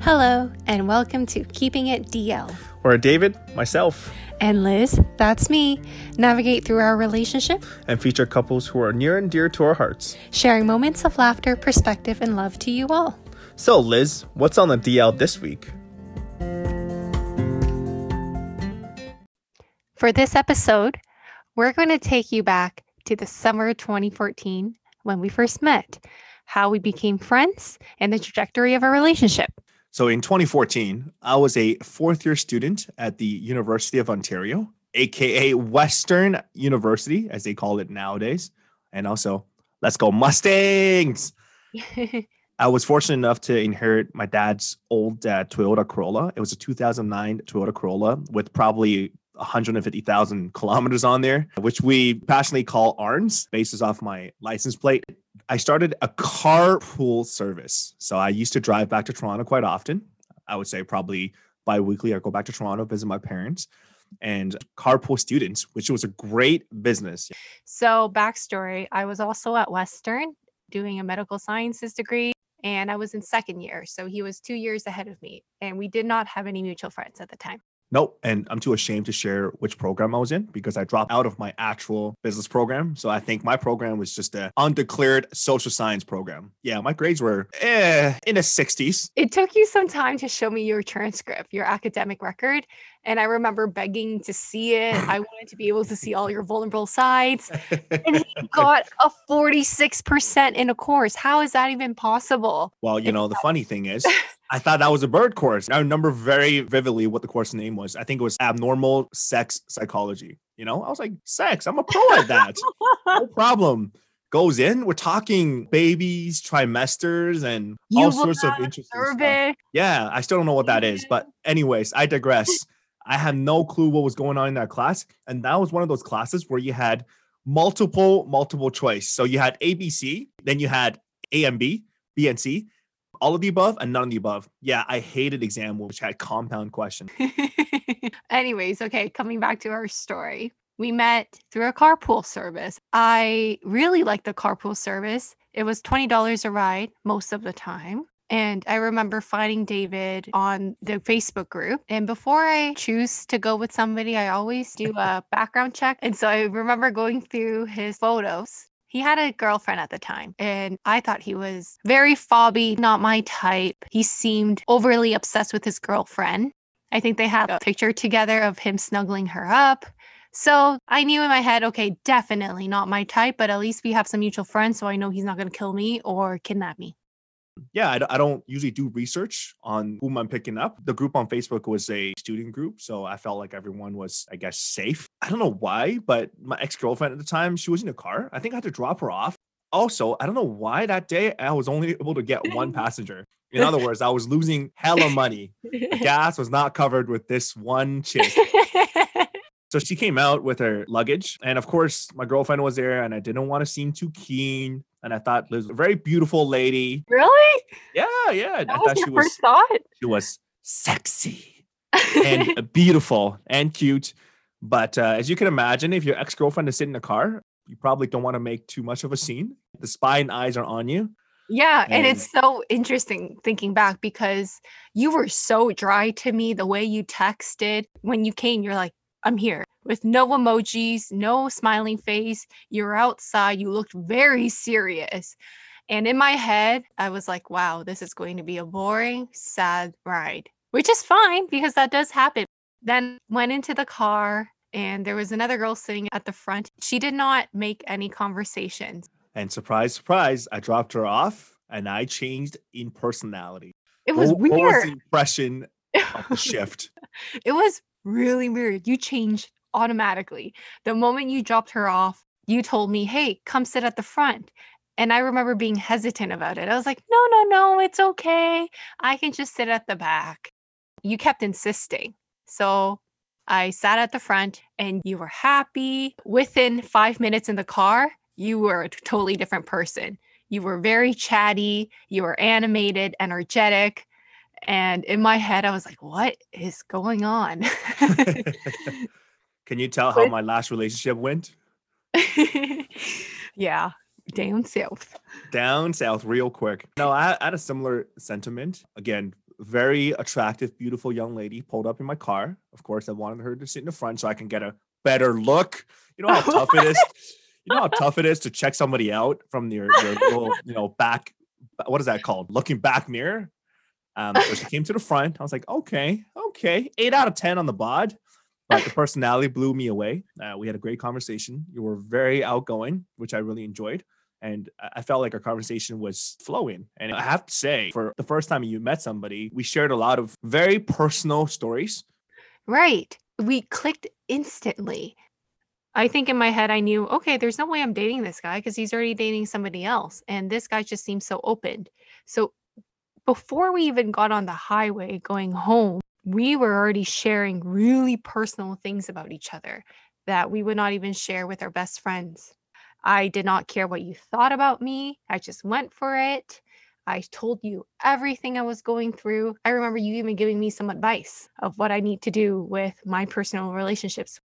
Hello, and welcome to Keeping It DL. Where David, myself, And Liz, that's me, navigate through our relationship, and feature couples who are near and dear to our hearts. sharing moments of laughter, perspective, and love to you all. So, Liz, what's on the DL this week? For this episode, we're going to take you back to the summer 2014 when we first met, how we became friends, and the trajectory of our relationship. So, in 2014, I was a fourth year student at the University of Ontario, aka Western University, as they call it nowadays. And also, let's go Mustangs! I was fortunate enough to inherit my dad's old uh, Toyota Corolla. It was a 2009 Toyota Corolla with probably 150,000 kilometers on there, which we passionately call ARNS, bases off my license plate. I started a carpool service. So I used to drive back to Toronto quite often. I would say probably bi-weekly I go back to Toronto, visit my parents and carpool students, which was a great business. So, backstory I was also at Western doing a medical sciences degree, and I was in second year. So, he was two years ahead of me, and we did not have any mutual friends at the time. Nope. And I'm too ashamed to share which program I was in because I dropped out of my actual business program. So I think my program was just an undeclared social science program. Yeah, my grades were eh, in the 60s. It took you some time to show me your transcript, your academic record. And I remember begging to see it. I wanted to be able to see all your vulnerable sides. And he got a 46% in a course. How is that even possible? well, you know, the funny thing is, I thought that was a bird course. I remember very vividly what the course name was. I think it was abnormal sex psychology. You know, I was like, sex, I'm a pro at that. no problem. Goes in, we're talking babies, trimesters, and You all sorts of interesting stuff. Yeah, I still don't know what that is. But, anyways, I digress. I had no clue what was going on in that class. And that was one of those classes where you had multiple, multiple choice. So you had ABC, then you had A and B, B and C, all of the above, and none of the above. Yeah, I hated exam which had compound questions. Anyways, okay, coming back to our story. We met through a carpool service. I really liked the carpool service. It was $20 a ride most of the time. And I remember finding David on the Facebook group. And before I choose to go with somebody, I always do a background check. And so I remember going through his photos. He had a girlfriend at the time, and I thought he was very fobby, not my type. He seemed overly obsessed with his girlfriend. I think they had a picture together of him snuggling her up. So I knew in my head, okay, definitely not my type, but at least we have some mutual friends. So I know he's not going to kill me or kidnap me. Yeah, I don't usually do research on whom I'm picking up. The group on Facebook was a student group. So I felt like everyone was, I guess, safe. I don't know why, but my ex girlfriend at the time, she was in a car. I think I had to drop her off. Also, I don't know why that day I was only able to get one passenger. In other words, I was losing hella money. Gas was not covered with this one chick. So she came out with her luggage. And of course, my girlfriend was there, and I didn't want to seem too keen. And I thought Liz was a very beautiful lady. really? Yeah, yeah. I That thought was she your was first thought? she was sexy and beautiful and cute. But uh, as you can imagine, if your ex girlfriend is sitting in a car, you probably don't want to make too much of a scene. The spying eyes are on you. Yeah, and it's so interesting thinking back because you were so dry to me the way you texted when you came. You're like, I'm here with no emojis, no smiling face. You're outside. You looked very serious. And in my head, I was like, wow, this is going to be a boring, sad ride, which is fine because that does happen. Then went into the car and there was another girl sitting at the front. She did not make any conversations. And surprise, surprise, I dropped her off and I changed in personality. It was What- what was the impression of the shift? it was really weird. You changed automatically. The moment you dropped her off, you told me, hey, come sit at the front. And I remember being hesitant about it. I was like, no, no, no, it's okay. I can just sit at the back. You kept insisting. So I sat at the front and you were happy. Within five minutes in the car, you were a totally different person. You were very chatty, you were animated, energetic. And in my head, I was like, what is going on? Can you tell how my last relationship went? yeah, down south. Down south, real quick. No, I I had a similar sentiment. Again, very attractive, beautiful young lady pulled up in my car. Of course, I wanted her to sit in the front so I can get a better look. You know how tough it is. You know how tough it is to check somebody out from your, your little, you know, back. What is that called? Looking back mirror. Um, so she came to the front. I was like, okay, okay, eight out of ten on the bod, but the personality blew me away. Uh, we had a great conversation. You were very outgoing, which I really enjoyed and I felt like our conversation was flowing. And I have to say, for the first time you met somebody, we shared a lot of very personal stories. Right. We clicked instantly. I think in my head, I knew, okay, there's no way I'm dating this guy because he's already dating somebody else. And this guy just seems so open. So before we even got on the highway going home, we were already sharing really personal things about each other that we would not even share with our best friends. I did not care what you thought about me. I just went for it. I told you everything I was going through. I remember you even giving me some advice of what I need to do with my personal relationships.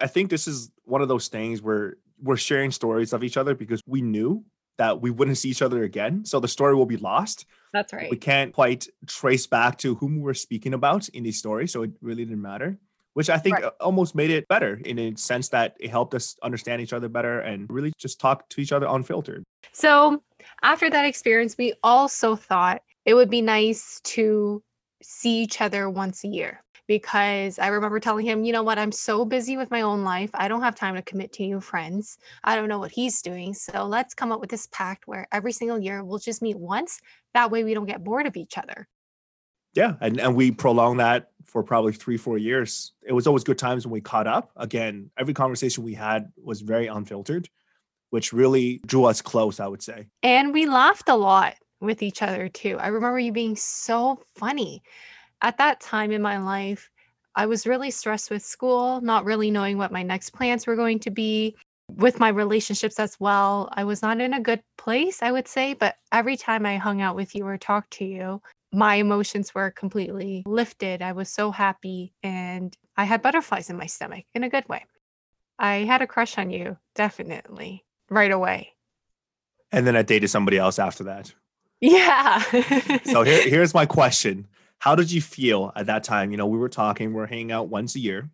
I think this is one of those things where we're sharing stories of each other because we knew that we wouldn't see each other again. So the story will be lost. That's right. We can't quite trace back to whom we were speaking about in these stories. So it really didn't matter which I think right. almost made it better in a sense that it helped us understand each other better and really just talk to each other unfiltered. So, after that experience, we also thought it would be nice to see each other once a year because I remember telling him, you know what, I'm so busy with my own life. I don't have time to commit to new friends. I don't know what he's doing. So let's come up with this pact where every single year we'll just meet once. That way we don't get bored of each other. Yeah, and, and we prolonged that for probably three, four years. It was always good times when we caught up. Again, every conversation we had was very unfiltered, which really drew us close, I would say. And we laughed a lot with each other too. I remember you being so funny. At that time in my life, I was really stressed with school, not really knowing what my next plans were going to be. With my relationships as well, I was not in a good place, I would say. But every time I hung out with you or talked to you, my emotions were completely lifted. I was so happy and I had butterflies in my stomach in a good way. I had a crush on you, definitely, right away. And then I dated somebody else after that. Yeah. so here, here's my question. How did you feel at that time? You know, we were talking, we are hanging out once a year,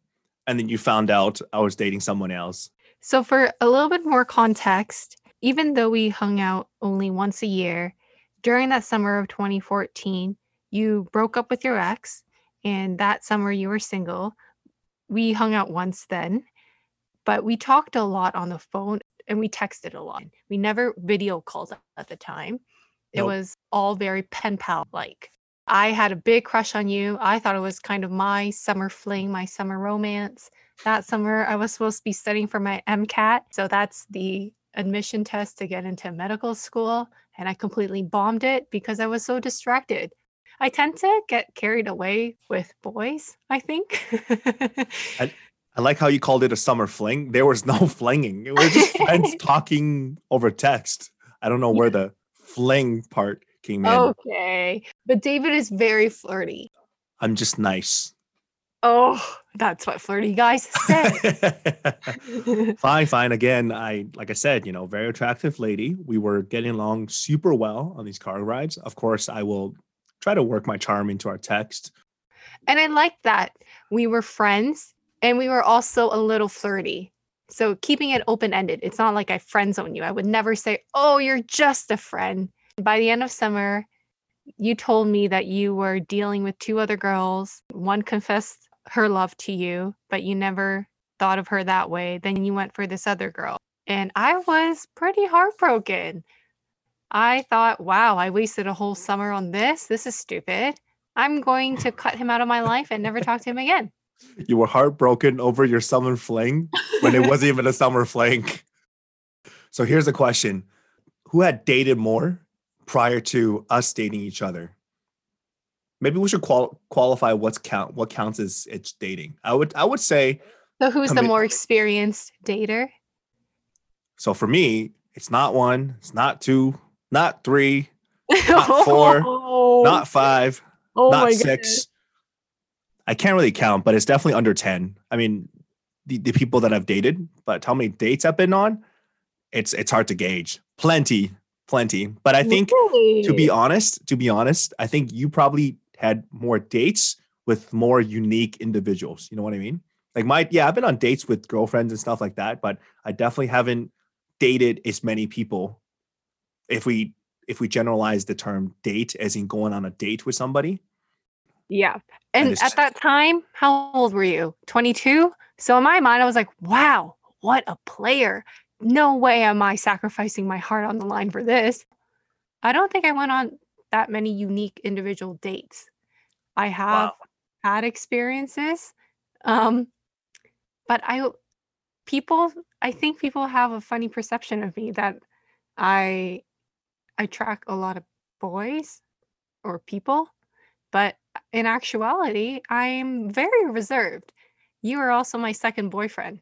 and then you found out I was dating someone else. So, for a little bit more context, even though we hung out only once a year, during that summer of 2014, you broke up with your ex, and that summer you were single. We hung out once then, but we talked a lot on the phone and we texted a lot. We never video called at the time. It nope. was all very pen pal like. I had a big crush on you. I thought it was kind of my summer fling, my summer romance. That summer, I was supposed to be studying for my MCAT. So that's the admission test to get into medical school and I completely bombed it because I was so distracted. I tend to get carried away with boys, I think. I, I, like how you called it a summer fling. There was no flinging. It was just friends talking over text. I don't know where the fling part in. Okay. But David is very flirty. I'm just nice. Oh, that's what flirty guys say. fine, fine. Again, I like I said, you know, very attractive lady. We were getting along super well on these car rides. Of course, I will try to work my charm into our text. And I like that. We were friends and we were also a little flirty. So keeping it open ended. It's not like I friend zone you. I would never say, "Oh, you're just a friend." By the end of summer, you told me that you were dealing with two other girls. One confessed her love to you, but you never thought of her that way. Then you went for this other girl. And I was pretty heartbroken. I thought, wow, I wasted a whole summer on this. This is stupid. I'm going to cut him out of my life and never talk to him again. You were heartbroken over your summer fling when it wasn't even a summer fling. So here's a question Who had dated more prior to us dating each other? maybe we should qual- qualify what's count what counts as it's dating. I would I would say So who's the more experienced dater? So for me, it's not one, it's not two, not three, not four, oh. not five, oh not six. Goodness. I can't really count, but it's definitely under 10. I mean, the, the people that I've dated, but how many dates I've been on, it's it's hard to gauge. Plenty, plenty. But I think really? to be honest, to be honest, I think you probably had more dates with more unique individuals. You know what I mean? Like my yeah, I've been on dates with girlfriends and stuff like that, but I definitely haven't dated as many people. If we if we generalize the term date as in going on a date with somebody. Yeah. And it's- at that time, how old were you? 22? So in my mind, I was like, wow, what a player. No way am I sacrificing my heart on the line for this. I don't think I went on that many unique individual dates. I have Wow. had experiences. Um, but I people I think people have a funny perception of me that I I track a lot of boys or people, but in actuality, I'm very reserved. You are also my second boyfriend.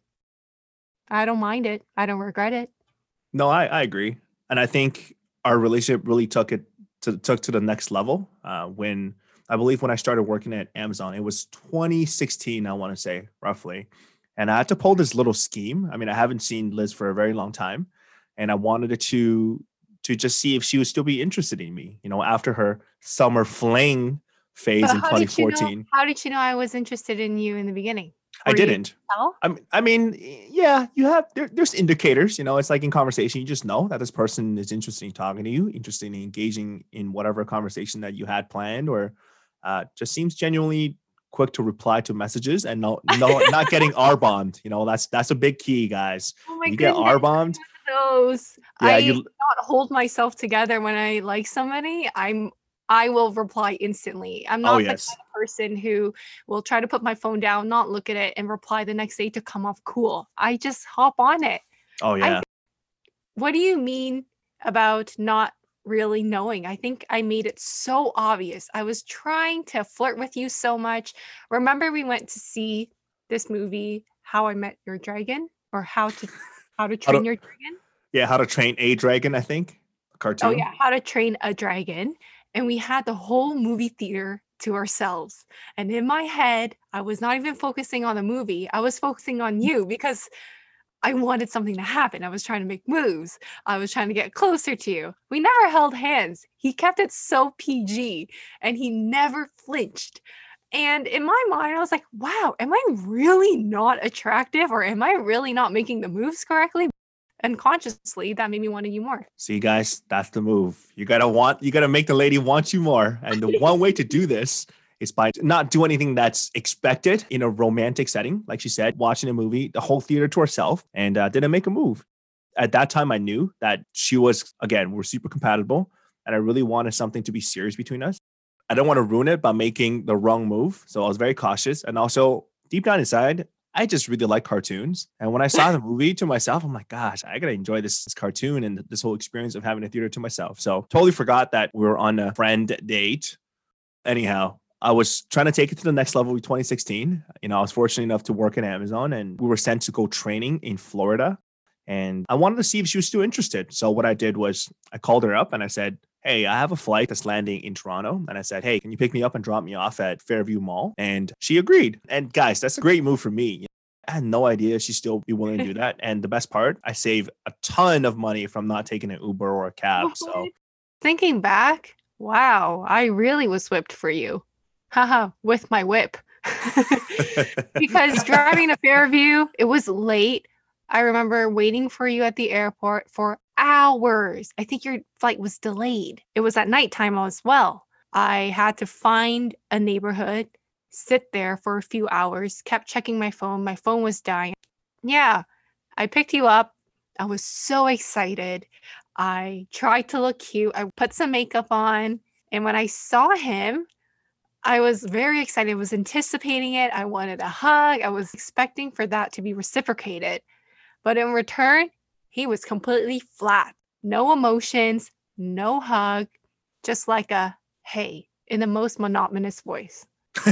I don't mind it. I don't regret it. No, I, I agree, and I think our relationship really took it to took to the next level uh, when I believe when I started working at Amazon, it was 2016, I want to say roughly, and I had to pull this little scheme. I mean, I haven't seen Liz for a very long time, and I wanted to to just see if she would still be interested in me. You know, after her summer fling phase But in how did you know? 2014, How did you know I was interested in you in the beginning? I didn't. I mean, I mean, yeah, you have there, there's indicators. You know, it's like in conversation, you just know that this person is interested in talking to you, interested in engaging in whatever conversation that you had planned, or uh, just seems genuinely quick to reply to messages and no, no, not getting R bombed. You know, that's that's a big key, guys. Oh my You get. R bombed. Those. Yeah, I you not hold myself together when I like somebody. I'm I will reply instantly. I'm oh, not Oh the kind of person who will try to put my phone down, not look at it, and reply the next day to come off cool. I just hop on it. oh yeah. What do you mean about not really knowing? I think I made it so obvious. I was trying to flirt with you so much. Remember we went to see this movie, How I Met Your Dragon, or How to How to How to- Train Your Dragon? yeah, how to train a dragon? I think a cartoon. Oh yeah, How to Train a Dragon. And we had the whole movie theater to ourselves. And in my head, I was not even focusing on the movie. I was focusing on mm. you because I wanted something to happen. I was trying to make moves. I was trying to get closer to you. We never held hands. He kept it so PG and he never flinched. And in my mind, I was like, wow, am I really not attractive or am I really not making the moves correctly? Unconsciously, that made me want to you more. See, guys, that's the move. You gotta want, you gotta make the lady want you more. And the one way to do this is by not do anything that's expected in a romantic setting, like she said, watching a movie, the whole theater to herself, and uh, didn't make a move. At that time, I knew that she was again, we're super compatible, and I really wanted something to be serious between us. I don't want to ruin it by making the wrong move, so I was very cautious. And also, deep down inside, I just really like cartoons. And when I saw the movie to myself, I'm like, gosh, I gotta enjoy this, this cartoon and this whole experience of having a theater to myself. So totally forgot that we were on a friend date. Anyhow, I was trying to take it to the next level with 2016. You know, I was fortunate enough to work at Amazon and we were sent to go training in Florida. And I wanted to see if she was still interested. So what I did was I called her up and I said, Hey, I have a flight that's landing in Toronto. And I said, Hey, can you pick me up and drop me off at Fairview Mall? And she agreed. And guys, that's a great move for me. I had no idea she'd still be willing to do that. And the best part, I save a ton of money from not taking an Uber or a oh, cab. So Thinking back, wow, I really was whipped for you. Haha, with my whip. because driving to Fairview, it was late. I remember waiting for you at the airport for hours. I think your flight was delayed. It was at nighttime as well. I had to find a neighborhood, sit there for a few hours, kept checking my phone. My phone was dying. Yeah, I picked you up. I was so excited. I tried to look cute. I put some makeup on. And when I saw him, I was very excited. I was anticipating it. I wanted a hug. I was expecting for that to be reciprocated. But in return, he was completely flat. No emotions, no hug, just like a hey in the most monotonous voice.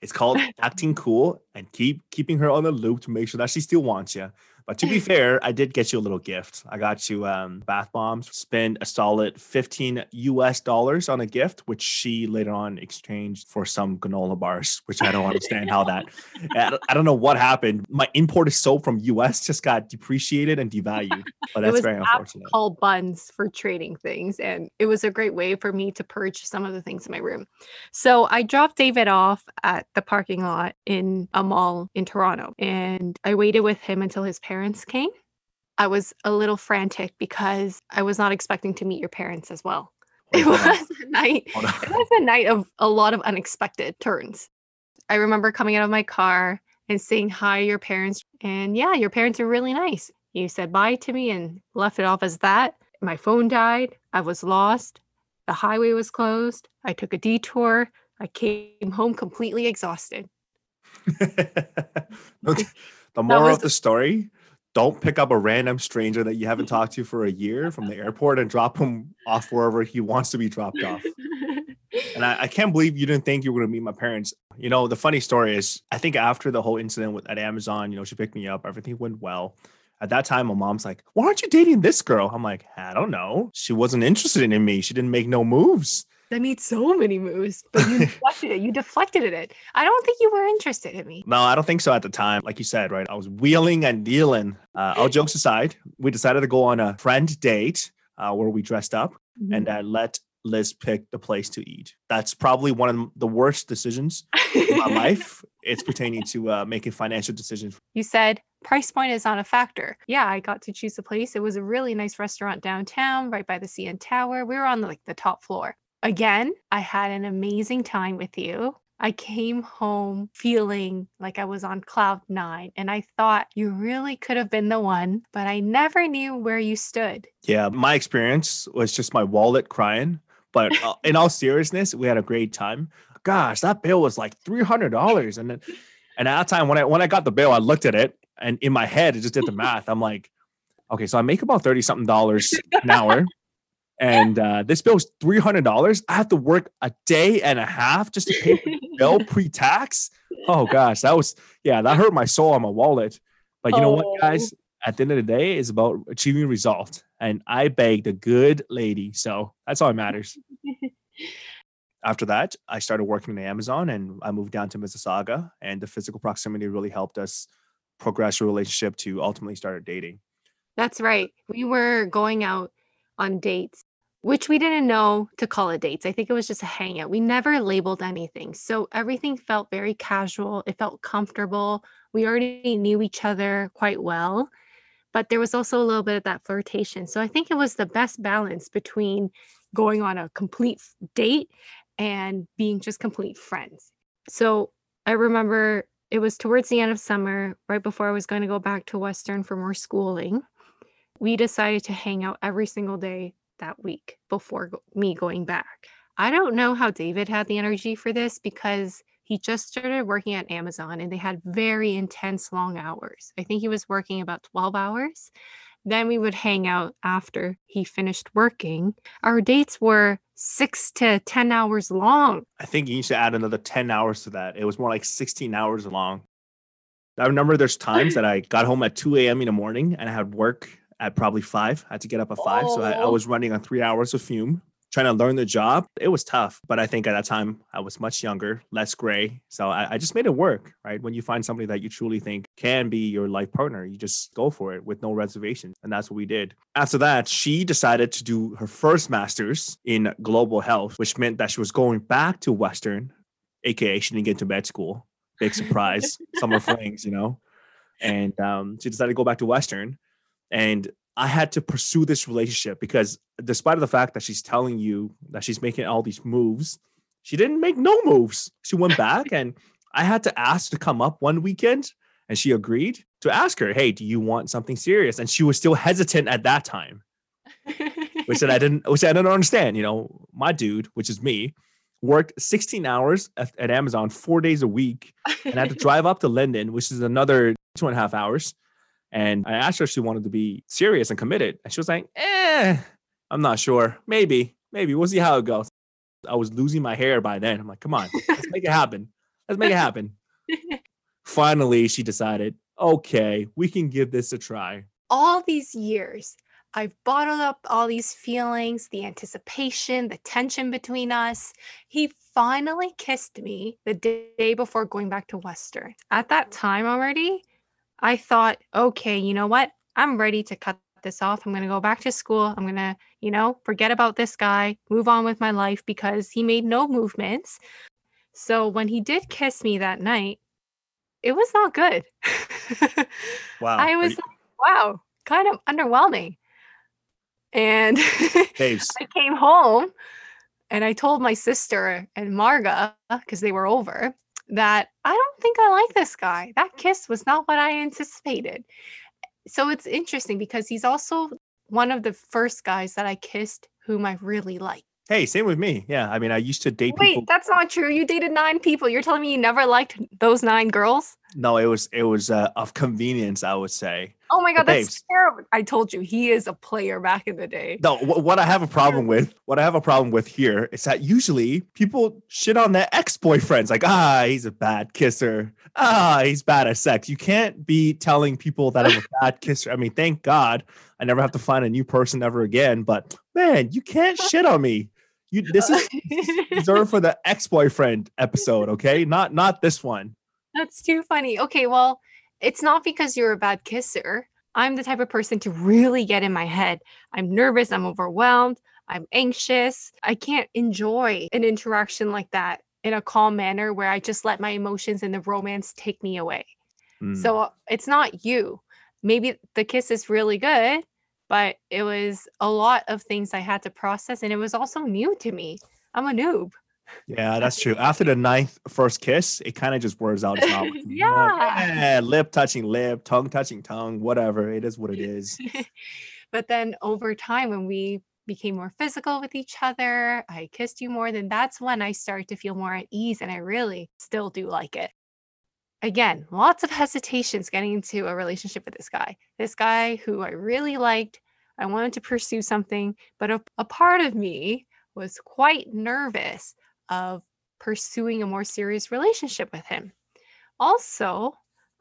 it's called acting cool and keep keeping her on the loop to make sure that she still wants you. But to be fair, I did get you a little gift. I got you um, bath bombs. Spend a solid 15 US dollars on a gift, which she later on exchanged for some granola bars, which I don't understand how that. I don't, know what happened. My imported soap from US just got depreciated and devalued. But it that's was very unfortunate. called Bunz for trading things, and it was a great way for me to purge some of the things in my room. So I dropped David off at the parking lot in a mall in Toronto, and I waited with him until his parents came. I was a little frantic because I was not expecting to meet your parents as well. It was a night. It was a night of a lot of unexpected turns. I remember coming out of my car and saying hi to your parents. And yeah, your parents are really nice. You said bye to me and left it off as that. My phone died. I was lost. The highway was closed. I took a detour. I came home completely exhausted. the the moral was- of the story don't pick up a random stranger that you haven't talked to for a year from the airport and drop him off wherever he wants to be dropped off. And I, I can't believe you didn't think you were going to meet my parents. You know, the funny story is, I think after the whole incident with, at Amazon, you know, she picked me up, everything went well. At that time, my mom's like, Why aren't you dating this girl? I'm like, I don't know. She wasn't interested in me. She didn't make no moves. I made so many moves, but you deflected it. You deflected it. I don't think you were interested in me. No, I don't think so at the time. Like you said, right? I was wheeling and dealing. Uh, all jokes aside, we decided to go on a friend date uh, where we dressed up and uh, let Liz pick the place to eat. That's probably one of the worst decisions in my life. It's pertaining to uh, making financial decisions. you said price point is not a factor. Yeah, I got to choose a place. It was a really nice restaurant downtown, right by the CN Tower. We were on like the top floor. Again, I had an amazing time with you. I came home feeling like I was on cloud nine, and I thought you really could have been the one, but I never knew where you stood. Yeah, my experience was just my wallet crying. But uh, in all seriousness, we had a great time. Gosh, that bill was like three hundred dollars, and then, and at that time when I when I got the bill, I looked at it, and in my head, I just did the math. I'm like, okay, so I make about thirty something dollars an hour, and uh, this bill is three hundred dollars. I have to work a day and a half just to pay for the bill pre-tax. Oh gosh, that was yeah, that hurt my soul on my wallet. But you know Oh. what, guys? At the end of the day, it's about achieving result. And I begged a good lady, so that's all that matters. After that, I started working in Amazon, and I moved down to Mississauga. And the physical proximity really helped us progress a relationship to ultimately start dating. That's right. We were going out on dates, which we didn't know to call it dates. I think it was just a hangout. We never labeled anything. So everything felt very casual. It felt comfortable. We already knew each other quite well, but there was also a little bit of that flirtation. So I think it was the best balance between going on a complete date and being just complete friends. So I remember it was towards the end of summer, right before I was going to go back to Western for more schooling we decided to hang out every single day that week before me going back. I don't know how David had the energy for this because he just started working at Amazon and they had very intense long hours. I think he was working about 12 hours. Then we would hang out after he finished working. Our dates were six to 10 hours long. I think you need to add another 10 hours to that. It was more like 16 hours long. I remember there's times that I got home at 2 a.m. in the morning and I had work at probably five. I had to get up at five. So I, I Oh. was running on three hours of fume, trying to learn the job. It was tough. But I think at that time I was much younger, less gray. So I, I just made it work, right? When you find somebody that you truly think can be your life partner, you just go for it with no reservations. And that's what we did. After that, she decided to do her first master's in global health, which meant that she was going back to Western, aka she didn't get into med school. Big surprise, summer flings, you know. And um, she decided to go back to Western. And I had to pursue this relationship because despite the fact that she's telling you that she's making all these moves, she didn't make no moves. She went back and I had to ask to come up one weekend and she agreed to ask her, Hey, do you want something serious? And she was still hesitant at that time which I didn't, which I didn't understand. You know, my dude, which is me, worked 16 hours at, at Amazon four days a week, and I had to drive up to London, which is another two and a half hours. And I asked her if she wanted to be serious and committed, and she was like, "Eh, I'm not sure. Maybe, maybe we'll see how it goes." I was losing my hair by then. I'm like, "Come on, let's make it happen. Let's make it happen." Finally, she decided, okay, we can give this a try. All these years, I've bottled up all these feelings, the anticipation, the tension between us. He finally kissed me the day before going back to Western. At that time already, I thought, okay, you know what? I'm ready to cut this off. I'm going to go back to school. I'm going to, you know, forget about this guy, move on with my life because he made no movements. So when he did kiss me that night, it was not good. Wow. I was like, wow, kind of underwhelming. And I came home and I told my sister and Marga, because they were over, that I don't think I like this guy. That kiss was not what I anticipated. So it's interesting because he's also one of the first guys that I kissed whom I really liked. hey, same with me. Yeah. I mean, I used to date Wait, people. that's not true. You dated nine people. You're telling me you never liked those nine girls? No, it was it was uh, of convenience, I would say. Oh my god, that's babes- terrible. I told you he is a player back in the day. No, wh- what I have a problem with, what I have a problem with here is that usually people shit on their ex-boyfriends, like, ah, he's a bad kisser. Ah, he's bad at sex. You can't be telling people that I'm a bad kisser. I mean, thank God I never have to find a new person ever again. But man, you can't shit on me. You this is reserved for the ex-boyfriend episode, okay? Not not this one. That's too funny. Okay, well, it's not because you're a bad kisser. I'm the type of person to really get in my head. I'm nervous, I'm overwhelmed, I'm anxious. I can't enjoy an interaction like that in a calm manner where I just let my emotions and the romance take me away. Mm. So it's not you. Maybe the kiss is really good, but it was a lot of things I had to process and it was also new to me. I'm a noob. Yeah, that's true. After the ninth first kiss, it kind of just wears out. It's not like, you know what? Yeah. Eh, lip touching lip, tongue touching tongue, whatever. It is what it is. but then over time, when we became more physical with each other, I kissed you more, then that's when I started to feel more at ease. And I really still do like it. Again, lots of hesitations getting into a relationship with this guy. This guy who I really liked, I wanted to pursue something, but a, a part of me was quite nervous of pursuing a more serious relationship with him. Also,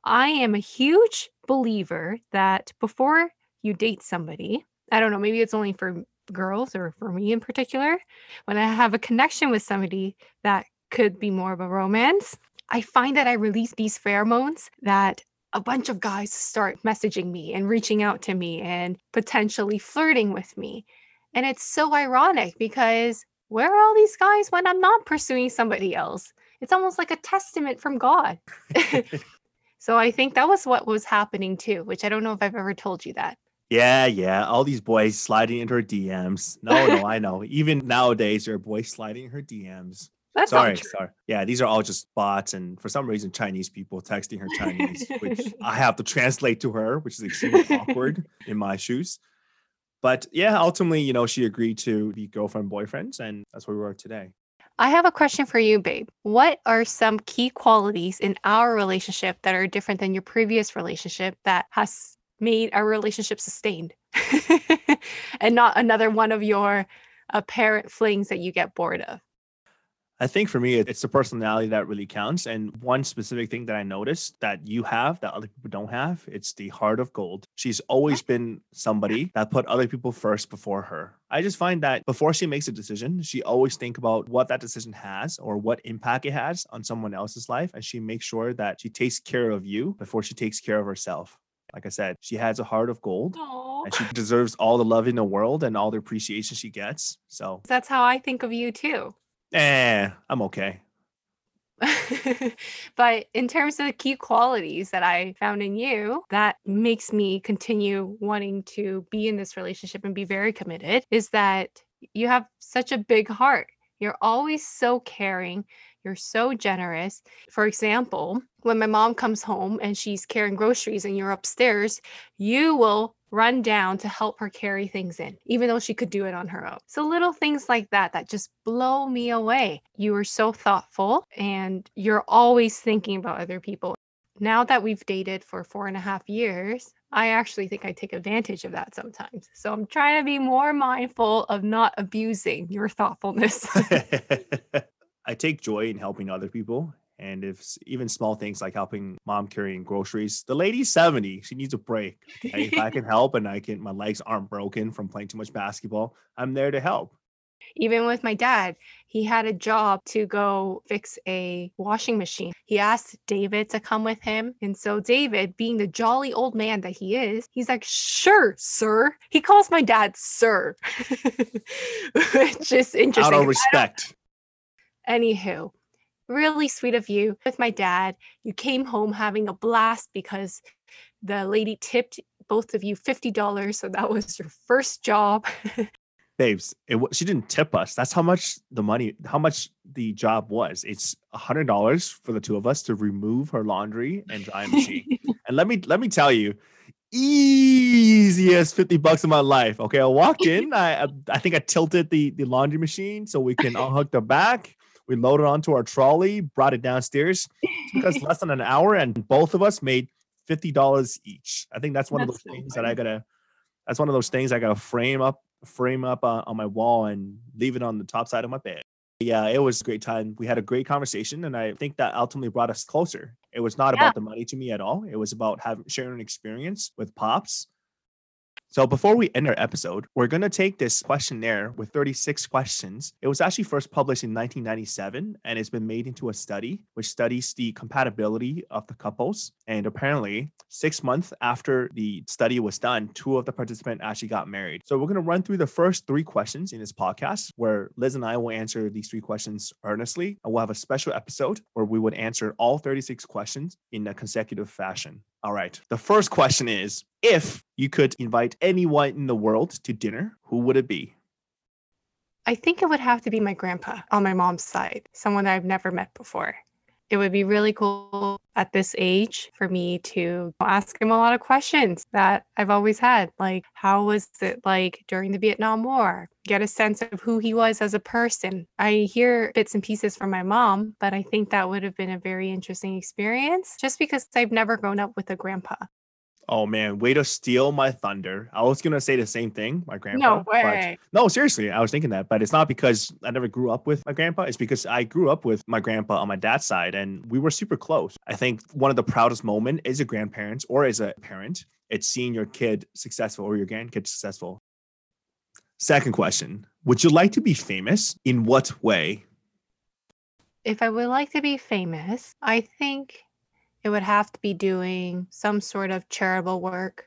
I am a huge believer that before you date somebody, I don't know, maybe it's only for girls or for me in particular, when I have a connection with somebody that could be more of a romance, I find that I release these pheromones that a bunch of guys start messaging me and reaching out to me and potentially flirting with me. And it's so ironic because where are all these guys when I'm not pursuing somebody else? It's almost like a testament from God. so I think that was what was happening too, which I don't know if I've ever told you that. Yeah, yeah. All these boys sliding into her DMs. No, no, I know. Even nowadays, there are boys sliding her DMs. That's sorry, sorry. Yeah, these are all just bots, and for some reason, Chinese people texting her Chinese, which I have to translate to her, which is extremely awkward in my shoes. But yeah, ultimately, you know, she agreed to be girlfriend boyfriends, and that's where we are today. I have a question for you, babe. What are some key qualities in our relationship that are different than your previous relationship that has made our relationship sustained and not another one of your apparent flings that you get bored of? I think for me, it's the personality that really counts. And one specific thing that I noticed that you have that other people don't have, it's the heart of gold. She's always been somebody that put other people first before her. I just find that before she makes a decision, she always think about what that decision has or what impact it has on someone else's life. And she makes sure that she takes care of you before she takes care of herself. Like I said, she has a heart of gold Oh, and she deserves all the love in the world and all the appreciation she gets. So, that's how I think of you too. Eh, I'm okay. but in terms of the key qualities that I found in you that makes me continue wanting to be in this relationship and be very committed is that you have such a big heart. You're always so caring. You're so generous. For example, when my mom comes home and she's carrying groceries and you're upstairs, you will run down to help her carry things in, even though she could do it on her own. So little things like that that just blow me away. You are so thoughtful and you're always thinking about other people. Now that we've dated for four and a half years, I actually think I take advantage of that sometimes. So I'm trying to be more mindful of not abusing your thoughtfulness. I take joy in helping other people. And if even small things like helping mom carrying groceries, the lady's 70. She needs a break. okay? if I can help and I can, my legs aren't broken from playing too much basketball, I'm there to help. Even with my dad, he had a job to go fix a washing machine. He asked David to come with him. And so, David, being the jolly old man that he is, he's like, Sure, sir. He calls my dad sir, which is interesting. Out of respect. Anywho, really sweet of you with my dad. You came home having a blast because the lady tipped both of you $50. So that was your first job. babes it, she didn't tip us that's how much the money how much the job was it's a hundred dollars for the two of us to remove her laundry and dry machine and let me let me tell you easiest 50 bucks of my life okay i walked in I- i think i tilted the the laundry machine so we can unhook the back we loaded onto our trolley brought it downstairs took us less than an hour and both of us made $50 each i think that's one of That's those so things that i gotta that's one of those things i gotta frame up frame up uh, on my wall and leave it on the top side of my bed. Yeah, it was a great time. We had a great conversation, and I think that ultimately brought us closer. It was not Yeah. about the money to me at all. It was about having sharing an experience with pops. So before we end our episode, we're going to take this questionnaire with 36 questions. It was actually first published in 1997 and it's been made into a study which studies the compatibility of the couples. And apparently, 6 months after the study was done, two of the participants actually got married. So we're going to run through the first 3 questions in this podcast where Liz and I will answer these 3 questions earnestly and we'll have a special episode where we would answer all 36 questions in a consecutive fashion. All right. The first question is if you could invite anyone in the world to dinner, who would it be? I think it would have to be my grandpa on my mom's side, someone I've never met before. It would be really cool at this age for me to ask him a lot of questions that I've always had. Like, how was it like during the Vietnam War? Get a sense of who he was as a person. I hear bits and pieces from my mom, but I think that would have been a very interesting experience just because I've never grown up with a grandpa. Oh man, way to steal my thunder. I was gonna say the same thing, my grandpa. No but- way. no, seriously, I was thinking that, but it's not because I never grew up with my grandpa. It's because I grew up with my grandpa on my dad's side, and we were super close. I think one of the proudest moment as a grandparent or as a parent, it's seeing your kid successful or your grandkid successful. Second question: Would you like to be famous? In what way? if I would like to be famous, I think it would have to be doing some sort of charitable work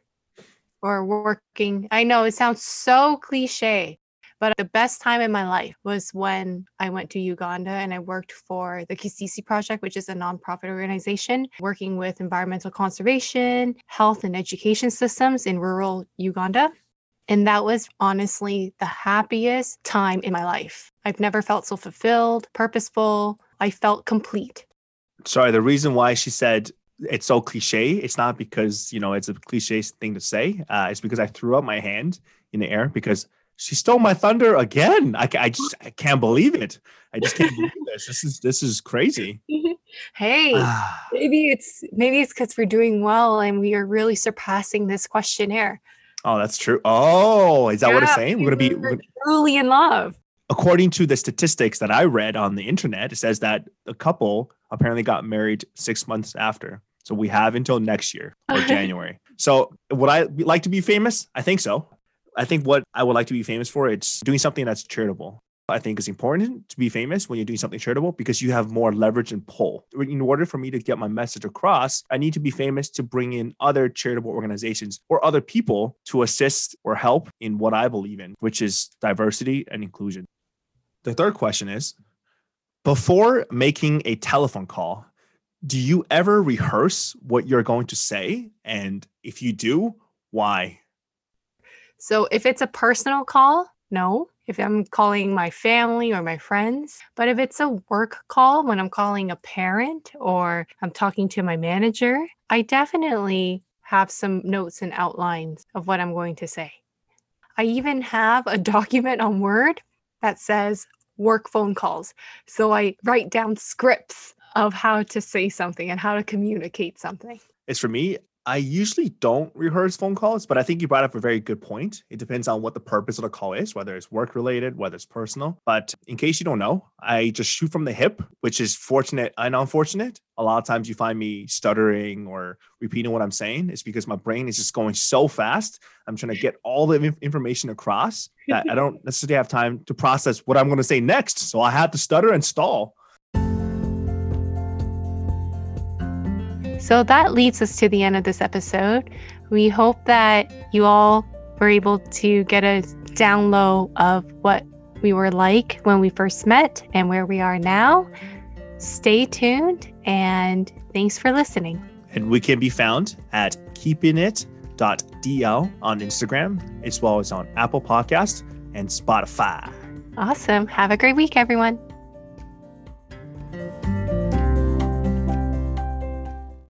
or working. I know it sounds so cliche, but the best time in my life was when I went to Uganda and I worked for the Kasiisi Project, which is a nonprofit organization working with environmental conservation, health, and education systems in rural Uganda. And that was honestly the happiest time in my life. I've never felt so fulfilled, purposeful. I felt complete. Sorry the reason why she said it's so cliche it's not because you know it's a cliche thing to say uh, it's because i threw up my hand in the air because she stole my thunder again. I, I just i can't believe it. I just can't believe this. This is this is crazy. Hey, Ah, maybe it's maybe it's because we're doing well and we are really surpassing this questionnaire. oh that's true. Oh is that what it's Yeah, saying? We're gonna be we're truly in love. according to the statistics that I read on the internet, it says that the couple apparently got married six months after. So we have until next year or January. so would I like to be famous? I think so. I think what I would like to be famous for it's doing something that's charitable. I think it's important to be famous when you're doing something charitable because you have more leverage and pull. In order for me to get my message across, I need to be famous to bring in other charitable organizations or other people to assist or help in what I believe in, which is diversity and inclusion. The third question is before making a telephone call, do you ever rehearse what you're going to say? And if you do, why? So if it's a personal call, no. If I'm calling my family or my friends, but if it's a work call when I'm calling a parent or I'm talking to my manager, I definitely have some notes and outlines of what I'm going to say. I even have a document on Word that says work phone calls. So I write down scripts of how to say something and how to communicate something. It's for me, I usually don't rehearse phone calls, but I think you brought up a very good point. It depends on what the purpose of the call is, whether it's work related, whether it's personal. But in case you don't know, I just shoot from the hip, which is fortunate and unfortunate. A lot of times you find me stuttering or repeating what I'm saying. It's because my brain is just going so fast. I'm trying to get all the information across that I don't necessarily have time to process what I'm going to say next. So I have to stutter and stall. So that leads us to the end of this episode. We hope that you all were able to get a down low of what we were like when we first met and where we are now. Stay tuned and thanks for listening. And we can be found at keepingit.dl on Instagram, as well as on Apple Podcast and Spotify. Awesome. Have a great week, everyone.